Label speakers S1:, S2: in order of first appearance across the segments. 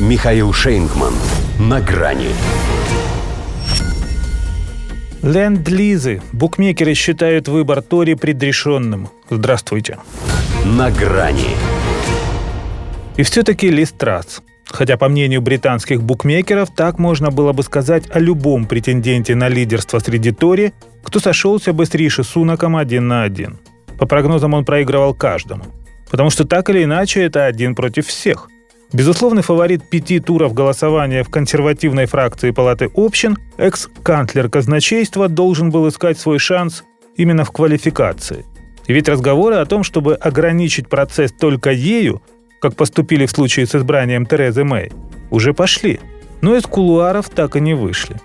S1: Михаил Шейнгман. На грани.
S2: Ленд-лизы. Букмекеры считают выбор Тори предрешенным. Здравствуйте.
S1: На грани.
S2: И все-таки Листрас. Хотя, по мнению британских букмекеров, так можно было бы сказать о любом претенденте на лидерство среди Тори, кто сошелся бы с Риши Сунаком один на один. По прогнозам он проигрывал каждому. Потому что так или иначе это один против всех. Безусловный фаворит пяти туров голосования в консервативной фракции Палаты общин, экс-канцлер казначейства должен был искать свой шанс именно в квалификации. И ведь разговоры о том, чтобы ограничить процесс только ею, как поступили в случае с избранием Терезы Мэй, уже пошли. Но из кулуаров так и не вышли.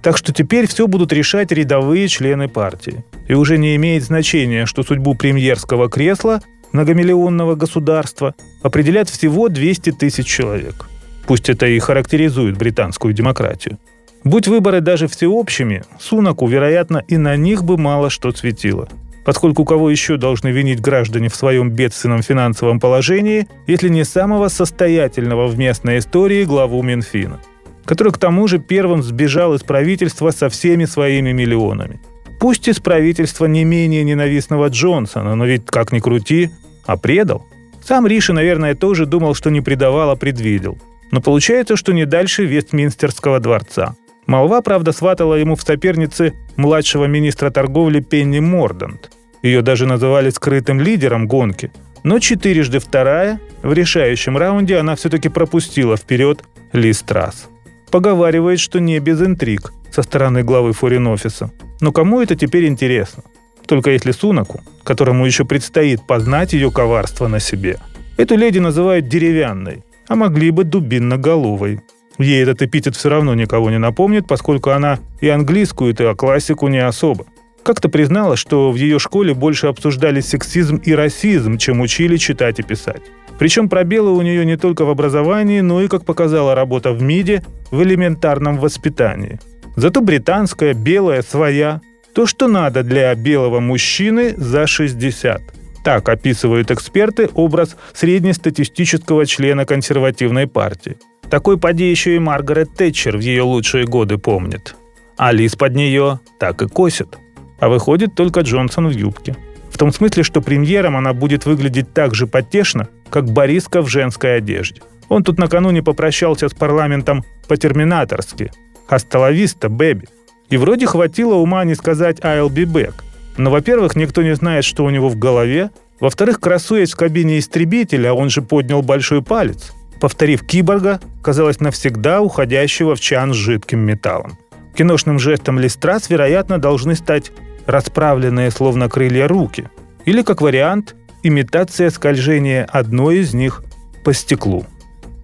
S2: Так что теперь все будут решать рядовые члены партии. И уже не имеет значения, что судьбу премьерского кресла многомиллионного государства определят всего 200 тысяч человек. Пусть это и характеризует британскую демократию. Будь выборы даже всеобщими, Сунаку, вероятно, и на них бы мало что светило. Поскольку кого еще должны винить граждане в своем бедственном финансовом положении, если не самого состоятельного в местной истории главу Минфина, который к тому же первым сбежал из правительства со всеми своими миллионами. Пусть из правительства не менее ненавистного Джонсона, но ведь как ни крути, а предал. Сам Риши, наверное, тоже думал, что не предавал, а предвидел. Но получается, что не дальше Вестминстерского дворца. Молва, правда, сватала ему в сопернице младшего министра торговли Пенни Мордант. Ее даже называли скрытым лидером гонки. Но четырежды вторая, в решающем раунде она все-таки пропустила вперед Ли Страс. Поговаривает, что не без интриг со стороны главы форин-офиса. Но кому это теперь интересно? Только если Сунаку, которому еще предстоит познать ее коварство на себе. Эту леди называют деревянной, а могли бы дубинноголовой. Ей этот эпитет все равно никого не напомнит, поскольку она и английскую, и классику не особо. Как-то признала, что в ее школе больше обсуждали сексизм и расизм, чем учили читать и писать. Причем пробелы у нее не только в образовании, но и, как показала работа в МИДе, в элементарном воспитании. Зато британская, белая, своя, то, что надо для белого мужчины за 60. Так описывают эксперты образ среднестатистического члена консервативной партии. Такой поди еще и Маргарет Тэтчер в ее лучшие годы помнит. А Лиз под нее так и косит. А выходит только Джонсон в юбке. В том смысле, что премьером она будет выглядеть так же потешно, как Бориска в женской одежде. Он тут накануне попрощался с парламентом по-терминаторски. «Хасталависта, бэби». И вроде хватило ума не сказать «I'll be back». Но, во-первых, никто не знает, что у него в голове. Во-вторых, красуясь в кабине истребителя, он же поднял большой палец, повторив киборга, казалось, навсегда уходящего в чан с жидким металлом. Киношным жестом Листрас, вероятно, должны стать расправленные словно крылья руки. Или, как вариант, имитация скольжения одной из них по стеклу.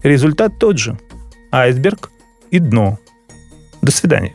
S2: Результат тот же. Айсберг и дно. До свидания.